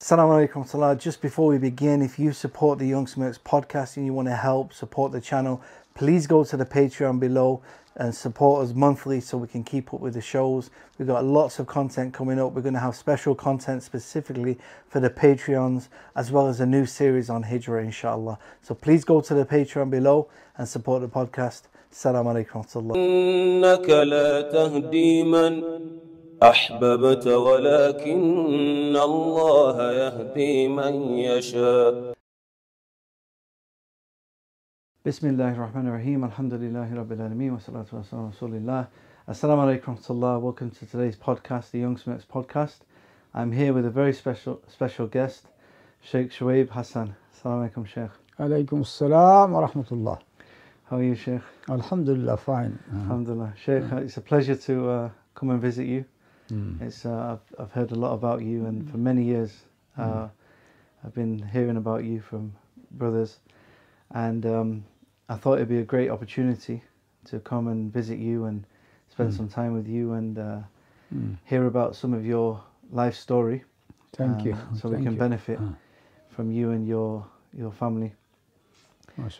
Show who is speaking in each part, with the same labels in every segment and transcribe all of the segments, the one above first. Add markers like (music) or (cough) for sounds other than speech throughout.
Speaker 1: Assalamu alaikum salah. Just before we begin, if you support the Young Smirks podcast and you want to help support the channel, please go to the Patreon below and support us monthly so we can keep up with the shows. We've got lots of content coming up. We're going to have special content specifically for the Patreons as well as a new series on Hijrah, inshallah. So please go to the Patreon below and support the podcast. Assalamu alaikum salah.
Speaker 2: أحببت ولكن الله يهدي من يشاء
Speaker 1: Bismillah ar-Rahman ar-Rahim. Alhamdulillahi Rabbil Alameen. Wa salatu wa salam Rasulillah. Assalamu alaikum wa rahmatullah. Welcome to today's podcast, the Young Smiths podcast. I'm here with a very special special guest, Sheikh Shuaib Hassan. Assalamu alaikum, Sheikh.
Speaker 3: Alaikum salam wa rahmatullah.
Speaker 1: How are you, Sheikh?
Speaker 3: Alhamdulillah, fine. Uh,
Speaker 1: Alhamdulillah. Sheikh, it's a pleasure to uh, come and visit you.
Speaker 3: Mm,
Speaker 1: It's uh, I've, I've heard a lot about you, and for many years, uh, I've been hearing about you from brothers, and um, I thought it'd be a great opportunity to come and visit you and spend
Speaker 3: Mm.
Speaker 1: some time with you and uh,
Speaker 3: mm.
Speaker 1: hear about some of your life story.
Speaker 3: Thank you.
Speaker 1: So we can
Speaker 3: you.
Speaker 1: benefit
Speaker 3: Uh,
Speaker 1: from you and your your family.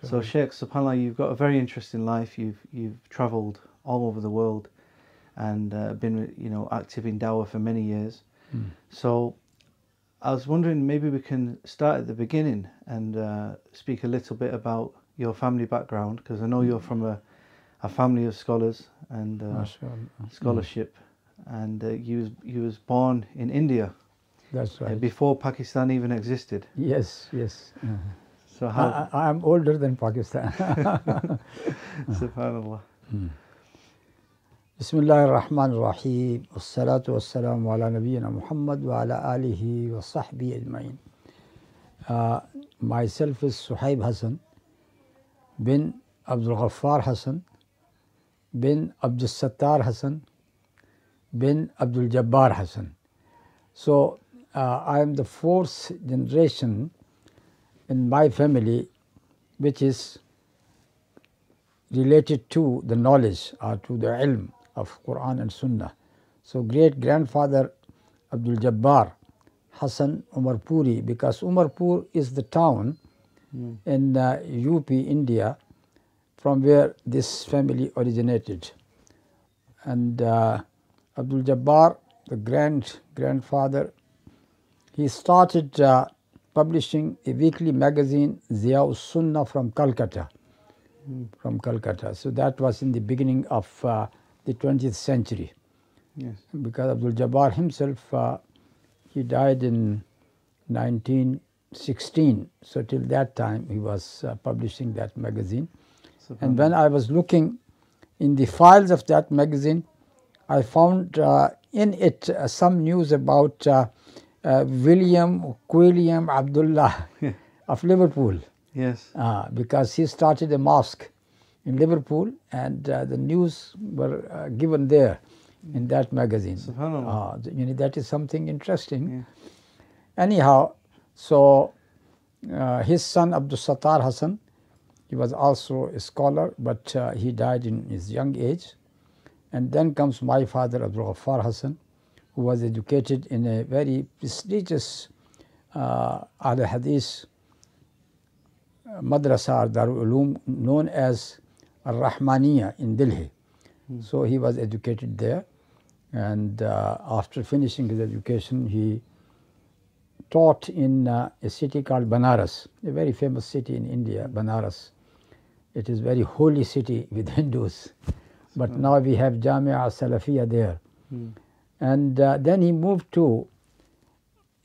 Speaker 1: So. Sheikh, subhanallah, you've got a very interesting life. You've you've travelled all over the world, and uh, been you know active in Dawa for many years.
Speaker 3: Mm.
Speaker 1: So I was wondering maybe we can start at the beginning and uh, speak a little bit about your family background because I know you're from a, a family of scholars and uh,
Speaker 3: hmm.
Speaker 1: scholarship, mm. and uh, you was you was born in India.
Speaker 3: That's
Speaker 1: uh,
Speaker 3: right.
Speaker 1: before Pakistan even existed.
Speaker 3: Yes. Yes. -huh.
Speaker 1: So how
Speaker 3: I, am older than Pakistan. (laughs)
Speaker 1: Subhanallah.
Speaker 3: Mm. Bismillahirrahmanirrahim. Vessalatu vesselamu ala nebiyyina Muhammad ve ala alihi wa sahbihi ecmain. Uh, myself is Suhaib Hassan bin Abdul Ghaffar Hassan bin Abdul Sattar Hassan bin Abdul Jabbar Hassan. So uh, I am the fourth generation in my family which is related to the knowledge or to the ilm of Quran and Sunnah. So great grandfather Abdul Jabbar Hassan Umarpuri because Umarpur is the town in uh, UP, India from where this family originated. And uh, Abdul Jabbar, the grand grandfather, he started uh, publishing a weekly magazine, Ziaul Sunnah from Calcutta. From Calcutta. So that was in the beginning of uh, the 20th century.
Speaker 1: Yes.
Speaker 3: Because Abdul Jabbar himself, uh, he died in 1916. So till that time, he was uh, publishing that magazine. And when I was looking in the files of that magazine, I found uh, in it uh, some news about uh, uh, William Quilliam Abdullah (laughs) of Liverpool,
Speaker 1: Yes.
Speaker 3: uh, because he started a mosque in Liverpool, and uh, the news were uh, given there in that magazine.
Speaker 1: Subhanallah.
Speaker 3: Uh, you know, that is something interesting.
Speaker 1: Yeah.
Speaker 3: Anyhow, so uh, his son Abdul Sattar Hassan, he was also a scholar, but uh, he died in his young age. And then comes my father Abdul Ghaffar Hassan, who was educated in a very prestigious uh, Al Hadith uh, madrasa or Darul Uloom known as Al Rahmaniya in Delhi. So he was educated there, and uh, after finishing his education, he taught in uh, a city called Banaras, a very famous city in India, Banaras. It is very holy city (laughs) with Hindus, but now we have Jamia Salafia there. And uh, then he moved to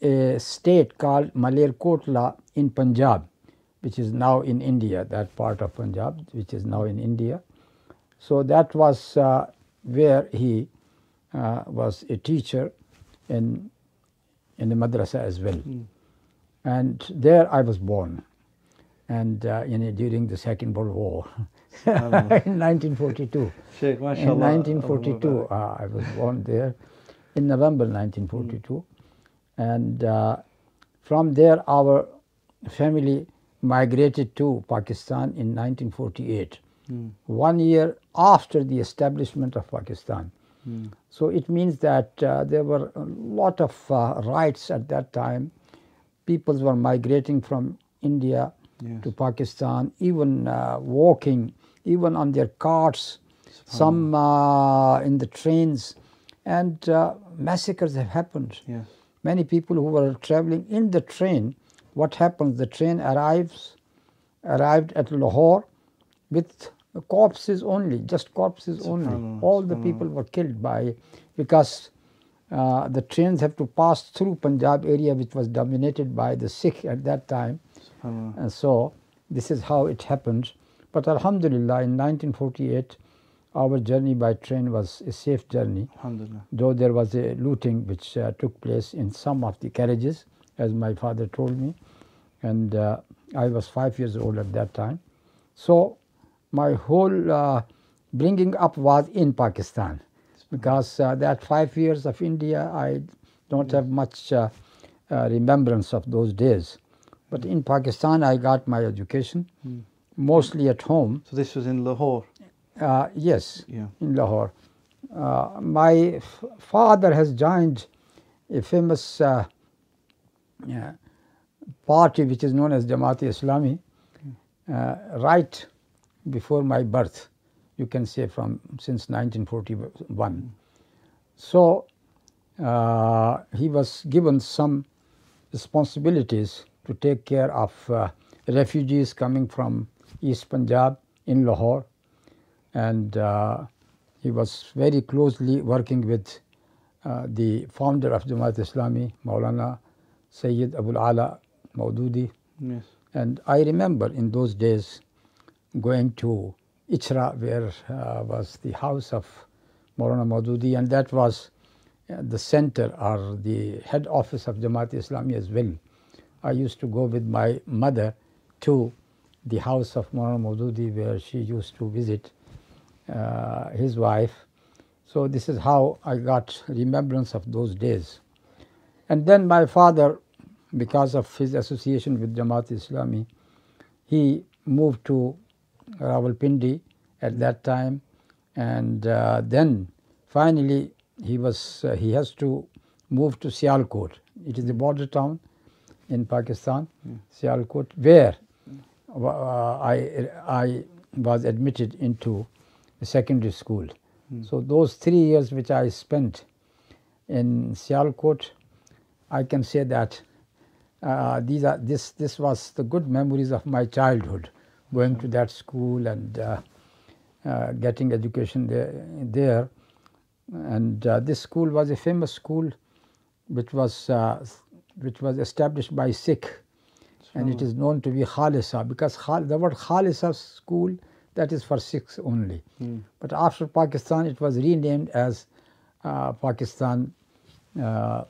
Speaker 3: a state called Malerkotla in Punjab, which is now in India, that part of Punjab, which is now in India. So that was uh, where he uh, was a teacher in in the madrasa as well. And there I was born, and uh, during the Second World War (laughs) in 1942.
Speaker 1: Sheikh,
Speaker 3: In 1942, uh, I was born there in November 1942. And uh, from there, our family migrated to Pakistan in 1948, one year after the establishment of Pakistan. So it means that uh, there were a lot of uh, rights at that time Peoples were migrating from India
Speaker 1: Yes.
Speaker 3: to Pakistan, even uh, walking, even on their carts, some uh, in the trains, and uh, massacres have happened.
Speaker 1: Yes.
Speaker 3: Many people who were traveling in the train, what happens? The train arrives, arrived at Lahore with corpses only, just corpses only. All the people were killed by because uh, the trains have to pass through Punjab area, which was dominated by the Sikh at that time. And so this is how it happened. But Alhamdulillah, in 1948, our journey by train was a safe journey, though there was a looting which uh, took place in some of the carriages, as my father told me. And uh, I was five years old at that time. So my whole uh, bringing up was in Pakistan because uh, that five years of India, I don't have much uh, uh, remembrance of those days. But in Pakistan, I got my education, mostly at home.
Speaker 1: So this was in Lahore.
Speaker 3: Uh, yes,
Speaker 1: Yeah.
Speaker 3: in Lahore. Uh, my f- father has joined a famous uh, party which is known as Jamaat-e Islami uh, right before my birth, you can say from since 1941. So uh, he was given some responsibilities to take care of uh, refugees coming from East Punjab in Lahore and uh, he was very closely working with uh, the founder of Jamaat Islami, Maulana Sayyid Abul Ala Maududi.
Speaker 1: Yes.
Speaker 3: And I remember in those days going to Ichra, where uh, was the house of Maulana Maududi, and that was uh, the center or the head office of Jamaat Islami as well. I used to go with my mother to the house of Maulana Maududi, where she used to visit uh, his wife. So this is how I got remembrance of those days. And then my father, because of his association with Jamaat Islami, he moved to Rawalpindi at that time, and uh, then finally he was uh, he has to move to Sialkot. It is a border town in Pakistan, Sialkot, where uh, I I was admitted into a secondary school. So those three years which I spent in Sialkot, I can say that uh, these are this this was the good memories of my childhood, going to that school and uh, uh, getting education there. there. And uh, this school was a famous school, which was uh, which was established by Sikh, and it is known to be Khalisa because Khal, the word Khalisa school that is for Sikhs only. But after Pakistan, it was renamed as uh, Pakistan uh,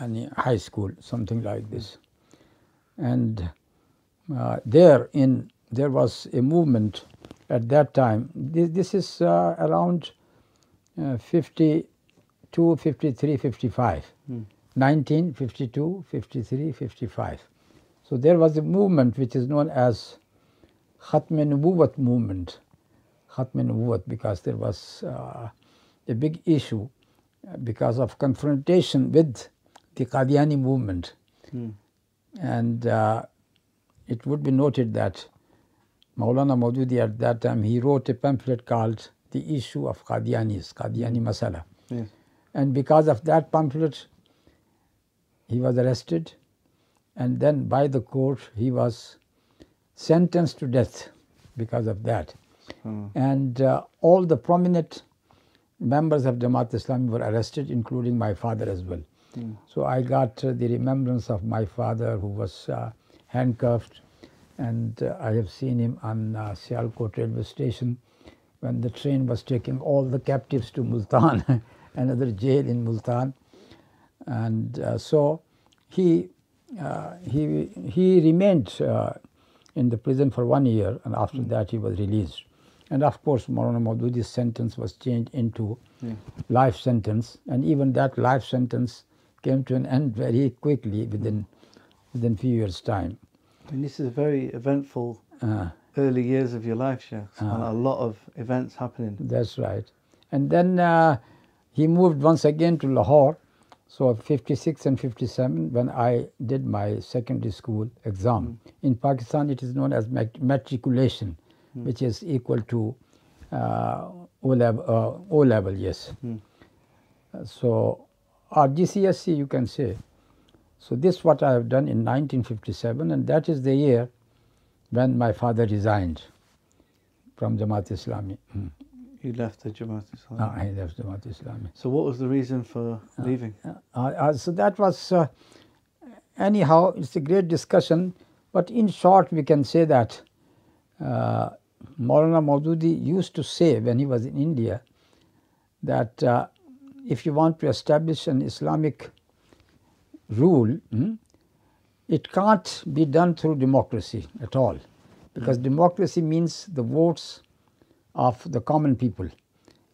Speaker 3: any high school, something like this. And uh, there in there was a movement at that time. This, this is uh, around uh, 52, 53, 55. 1952, 53, 55. So there was a movement which is known as Khatm Nubuwat movement. Khatm Nubuwat because there was uh, a big issue uh, because of confrontation with the Qadiani movement. And uh, it would be noted that Maulana Maududi at that time he wrote a pamphlet called The Issue of Qadianis, Qadiani Masala.
Speaker 1: Yes.
Speaker 3: And because of that pamphlet, he was arrested, and then by the court, he was sentenced to death because of that. And uh, all the prominent members of Jamaat Islami were arrested, including my father as well. So I got uh, the remembrance of my father who was uh, handcuffed, and uh, I have seen him on uh, Sialkot railway station when the train was taking all the captives to Multan, (laughs) another jail in Multan. And uh, so he, uh, he, he remained uh, in the prison for one year, and after that he was released. And of course, Maulana Maududi's sentence was changed into life sentence, and even that life sentence came to an end very quickly within within few years' time.
Speaker 1: And this is a very eventful
Speaker 3: Uh,
Speaker 1: early years of your life, Sheikh. SubhanAllah, A lot of events happening.
Speaker 3: That's right. And then uh, he moved once again to Lahore. So 56 and 57, when I did my secondary school exam, in Pakistan it is known as mat- matriculation, which is equal to uh, O, level, uh, o level, yes. Uh, So, or GCSE you can say. So this what I have done in 1957 and that is the year when my father resigned from Jamaat Islami. Mm.
Speaker 1: You left the Jamaat Islam.
Speaker 3: Ah, I left Jamaat Islami.
Speaker 1: So what was the reason for leaving?
Speaker 3: Uh, uh, so that was, uh, anyhow, it's a great discussion. But in short, we can say that uh, Maulana Maududi used to say when he was in India that uh, if you want to establish an Islamic rule, hmm, it can't be done through democracy at all, because democracy means the votes of the common people.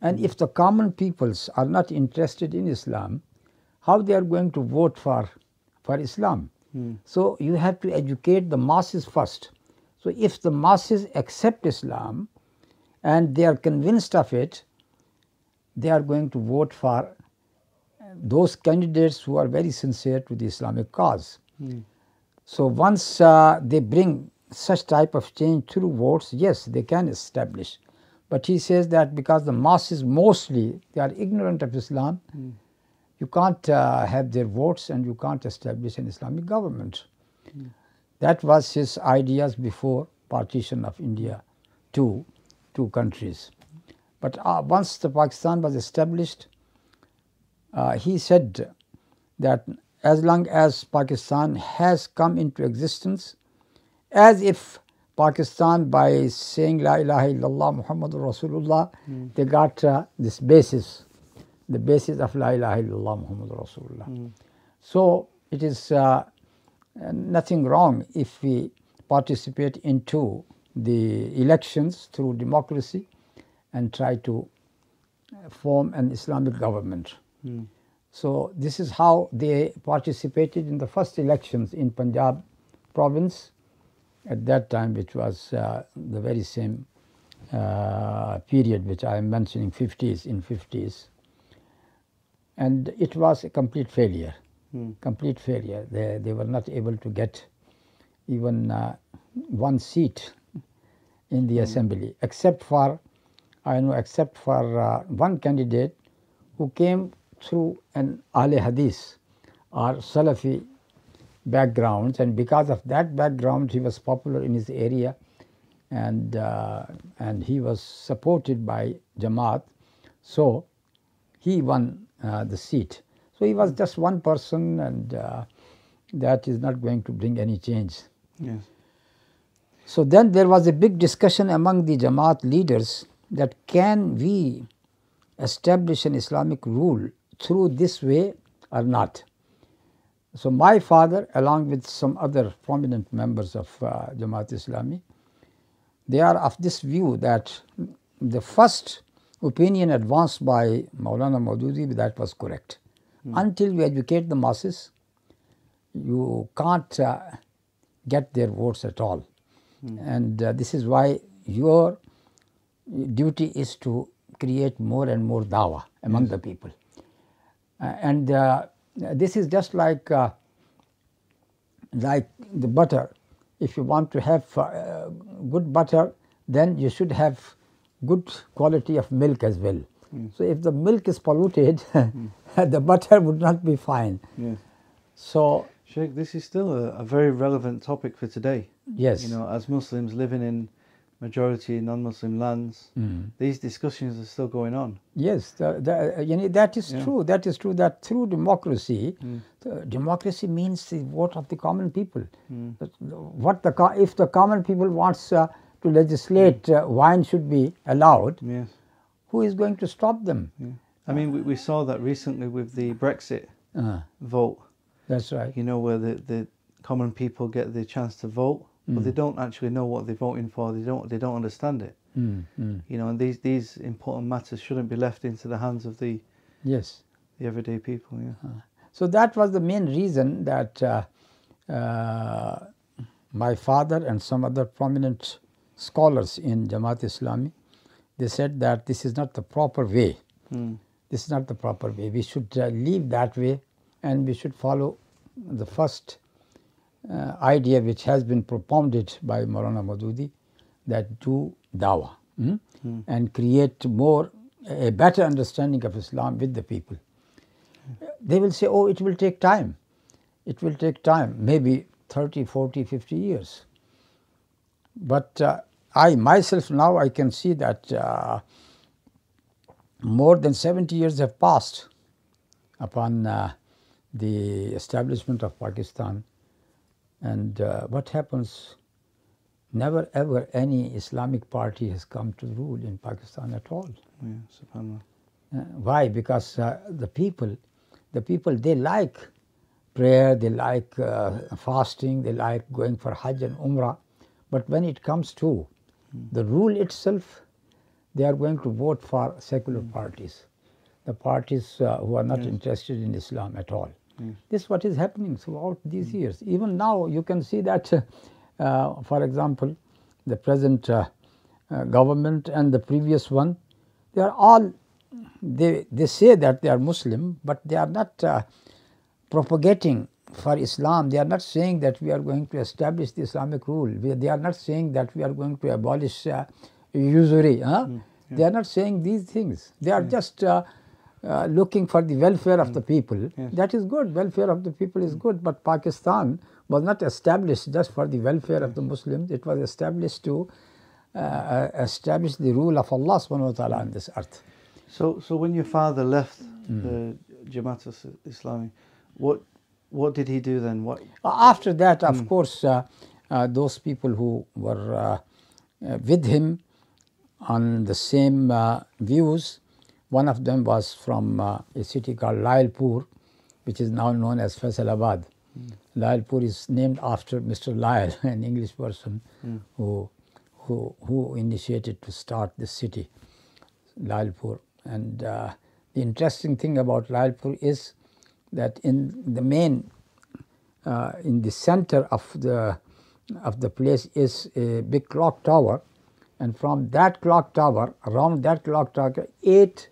Speaker 3: And if the common peoples are not interested in Islam, how they are going to vote for, for Islam? So you have to educate the masses first. So if the masses accept Islam and they are convinced of it, they are going to vote for those candidates who are very sincere to the Islamic cause. So once uh, they bring such type of change through votes, yes, they can establish. But he says that because the masses mostly they are ignorant of Islam, you can't uh, have their votes and you can't establish an Islamic government. That was his ideas before partition of India to two countries. But uh, once the Pakistan was established, uh, he said that as long as Pakistan has come into existence, as if Pakistan by saying La ilaha illallah Muhammadur Rasulullah, they got uh, this basis, the basis of La ilaha illallah Muhammadur Rasulullah. So it is uh, nothing wrong if we participate into the elections through democracy and try to form an Islamic government. So this is how they participated in the first elections in Punjab province at that time, which was uh, the very same uh, period which I am mentioning, 50s in 50s, and it was a complete failure. Complete failure. They they were not able to get even uh, one seat in the assembly, except for I know except for uh, one candidate who came through an Ahle Hadith or Salafi backgrounds and because of that background he was popular in his area and uh, and he was supported by Jamaat. So he won uh, the seat. So he was just one person and uh, that is not going to bring any change.
Speaker 1: Yes.
Speaker 3: so then there was a big discussion among the Jamaat leaders that can we establish an Islamic rule through this way or not. So my father along with some other prominent members of uh, Jamaat Islami, they are of this view that the first opinion advanced by Maulana Maududi that was correct. Until you educate the masses, you can't uh, get their votes at all. And uh, this is why your duty is to create more and more dawa among the people. Uh, and uh, this is just like uh, like the butter. If you want to have uh, good butter, then you should have good quality of milk as well. So if the milk is polluted, (laughs) the butter would not be fine.
Speaker 1: Yes.
Speaker 3: So
Speaker 1: Sheikh, this is still a, a very relevant topic for today.
Speaker 3: yes,
Speaker 1: You know, as Muslims living in majority non-Muslim lands,
Speaker 3: Mm.
Speaker 1: these discussions are still going on.
Speaker 3: Yes, the, the, uh, you know, that is
Speaker 1: Yeah.
Speaker 3: true. That is true. That through democracy, the democracy means the vote of the common people. That- What the if the common people wants uh, to legislate uh, wine should be allowed,
Speaker 1: Yes.
Speaker 3: who is going to stop them?
Speaker 1: I mean, we, we saw that recently with the Brexit
Speaker 3: Uh,
Speaker 1: vote.
Speaker 3: that's right.
Speaker 1: You know, where the, the common people get the chance to vote, but they don't actually know what they're voting for. They don't. They don't understand it.
Speaker 3: Mm, mm.
Speaker 1: You know, and these these important matters shouldn't be left into the hands of the
Speaker 3: Yes.
Speaker 1: the everyday people. Yeah.
Speaker 3: So that was the main reason that uh, uh, my father and some other prominent scholars in Jamaat Islami, they said that this is not the proper way.
Speaker 1: Mm.
Speaker 3: This is not the proper way. We should uh, leave that way and we should follow the first uh, idea which has been propounded by Maulana Maududi that do dawah hmm, and create more a better understanding of Islam with the people. They will say, oh, it will take time. It will take time, maybe 30, 40, 50 years. But uh, I myself now I can see that uh, more than 70 years have passed upon uh, the establishment of Pakistan. And uh, what happens? Never ever any Islamic party has come to rule in Pakistan at all.
Speaker 1: Yeah, subhanAllah.
Speaker 3: Uh, why? Because uh, the people, the people, they like prayer, they like uh, fasting, they like going for Hajj and Umrah. But when it comes to the rule itself, they are going to vote for secular parties, the parties uh, who are not interested in Islam at all. This is what is happening throughout these years. Even now, you can see that, uh, for example, the present uh, uh, government and the previous one, they are all, they, they say that they are Muslim, but they are not uh, propagating for Islam. They are not saying that we are going to establish the Islamic rule. We- They are not saying that we are going to abolish uh, usury. Huh? They are not saying these things. They are just uh, uh, looking for the welfare of the people. That is good. Welfare of the people is good. But Pakistan was not established just for the welfare of the Muslims. It was established to uh, uh, establish the rule of Allah subhanahu wa ta'ala on this earth.
Speaker 1: So, so when your father left
Speaker 3: Hmm.
Speaker 1: the Jamaat Islami, what what did he do then? What
Speaker 3: After that, of course, uh, uh, those people who were uh, uh, with him on the same uh, views, one of them was from uh, a city called Lailpur, which is now known as Faisalabad. Lailpur is named after Mr. Lyle, (laughs) an English person who, who, who initiated to start this city, Lailpur. And uh, the interesting thing about Lailpur is that in the main uh, in the center of the of the place is a big clock tower and from that clock tower around that clock tower eight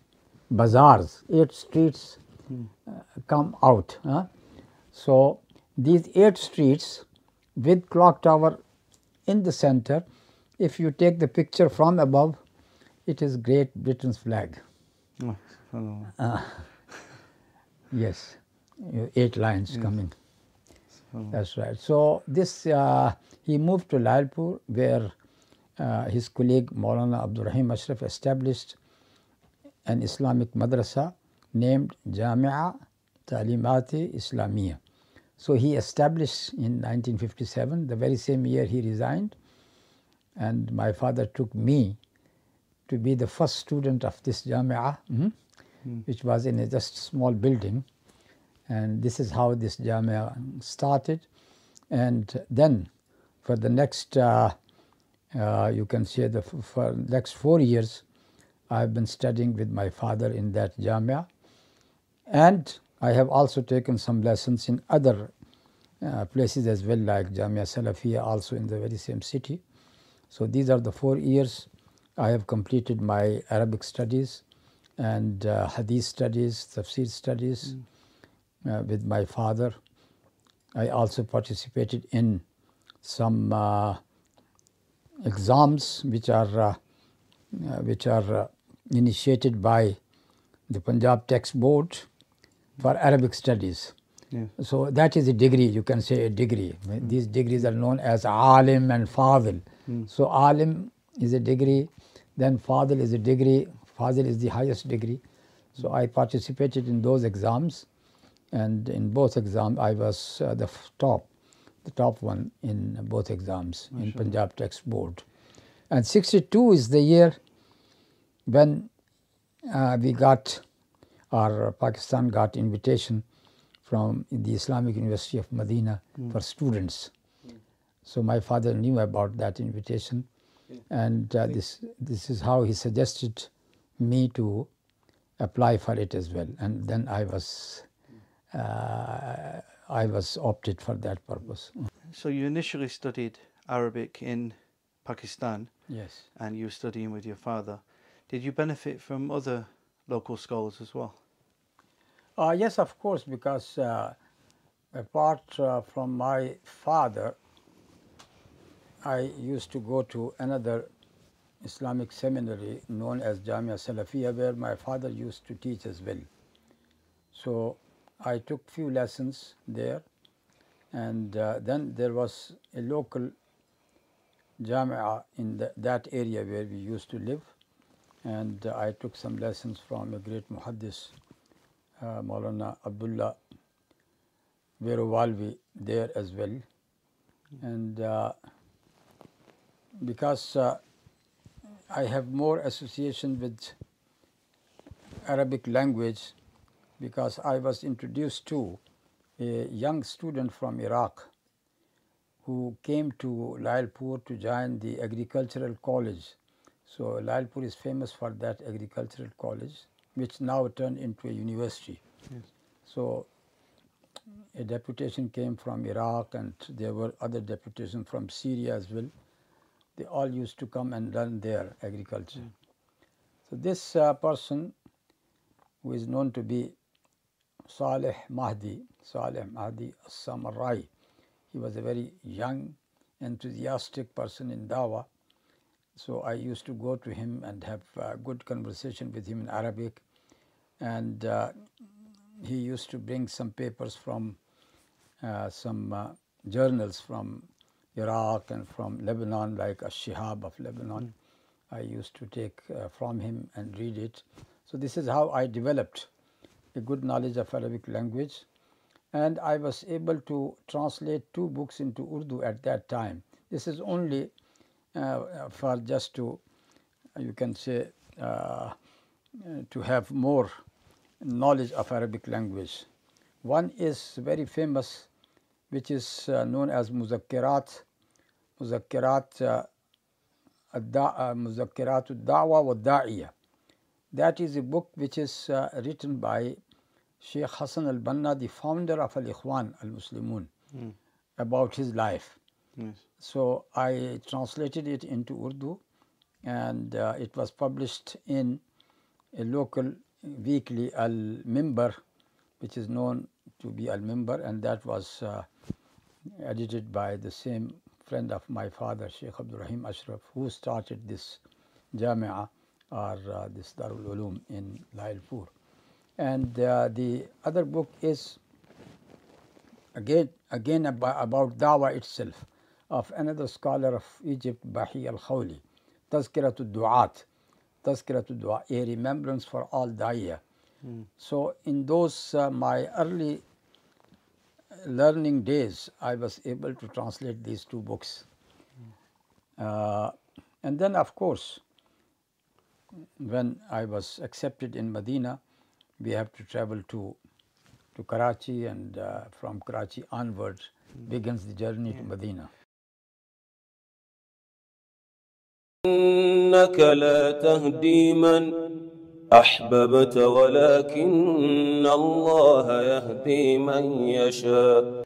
Speaker 3: bazaars eight streets uh, come out huh? so these eight streets with clock tower in the center if you take the picture from above it is great britain's flag
Speaker 1: oh, subhanallah.
Speaker 3: yes eight lines coming That's right. So this uh, he moved to Lailpur where uh, his colleague Maulana Abdul Rahim Ashraf established an Islamic madrasa named Jamia Talimati Islamia. So he established in 1957, the very same year he resigned, and my father took me to be the first student of this Jamia, mhm, which was in a just small building. And this is how this jamia started. And then for the next uh, uh, you can say the f- for next four years i've been studying with my father in that jamia. And i have also taken some lessons in other uh, places as well like jamia salafia also in the very same city. So these are the four years i have completed my arabic studies and uh, hadith studies tafsir studies uh, with my father. I also participated in some uh, exams which are uh, uh, which are initiated by the Punjab Text Board for Arabic studies.
Speaker 1: Yeah.
Speaker 3: So that is a degree, you can say a degree. These degrees are known as alim and fadil. So alim is a degree, then fadil is a degree, fadil is the highest degree. So I participated in those exams and in both exams I was uh, the top, the top one in both exams in Punjab Text Board. And 62 is the year when uh, we got, or Pakistan got invitation from the Islamic University of Medina for students. So my father knew about that invitation, and uh, this this is how he suggested me to apply for it as well. And then I was uh, I was opted for that purpose.
Speaker 1: So you initially studied Arabic in Pakistan,
Speaker 3: Yes.
Speaker 1: and you were studying with your father. Did you benefit from other local scholars as well?
Speaker 3: Uh, yes, of course, because uh, apart uh, from my father, I used to go to another Islamic seminary known as Jamia Salafia, where my father used to teach as well. So I took few lessons there, and uh, then there was a local Jamia in the, that area where we used to live, and I took some lessons from a great muhaddis, uh, Maulana Abdullah Verovalvi there as well, and uh, because uh, I have more association with Arabic language because I was introduced to a young student from Iraq who came to Lailpur to join the agricultural college. So Lailpur is famous for that agricultural college, which now turned into a university.
Speaker 1: Yes.
Speaker 3: So a deputation came from Iraq, and there were other deputations from Syria as well. They all used to come and learn their agriculture. So this uh, person, who is known to be Saleh Mahdi, Saleh Mahdi As-Samarai, he was a very young, enthusiastic person in Dawa. So I used to go to him and have uh, good conversation with him in Arabic, and uh, he used to bring some papers from uh, some uh, journals from Iraq and from Lebanon, like Ash-Shihab of Lebanon. I used to take uh, from him and read it. So this is how I developed a good knowledge of Arabic language, and I was able to translate two books into Urdu at that time. This is only for just to, you can say, uh, to have more knowledge of Arabic language. One is very famous, which is uh, known as Muzakkirat, Muzakkirat, uh, uh, Muzakkirat Dawa wa Da'iya. That is a book which is uh, written by Sheikh Hassan al Banna, the founder of Al Ikhwan al Muslimun, about his life.
Speaker 1: Yes.
Speaker 3: So I translated it into Urdu and uh, it was published in a local weekly Al Mimbar, which is known to be Al Mimbar, and that was uh, edited by the same friend of my father, Sheikh Abdul Rahim Ashraf, who started this Jamia or uh, this Darul Ulum in Lailpur. And uh, the other book is again again about, about Dawa itself of another scholar of Egypt, Bahi al Khawli, Tazkiratul Du'at, Tazkiratul Du'a, a remembrance for all Da'iyah. So, in those uh, my early learning days, I was able to translate these two books. Uh, and then, of course, when I was accepted in Medina, we have to travel to to Karachi, and uh, from Karachi onwards begins the journey to Medina.
Speaker 2: إنك لا تهدي من أحببت ولكن الله يهدي من يشاء.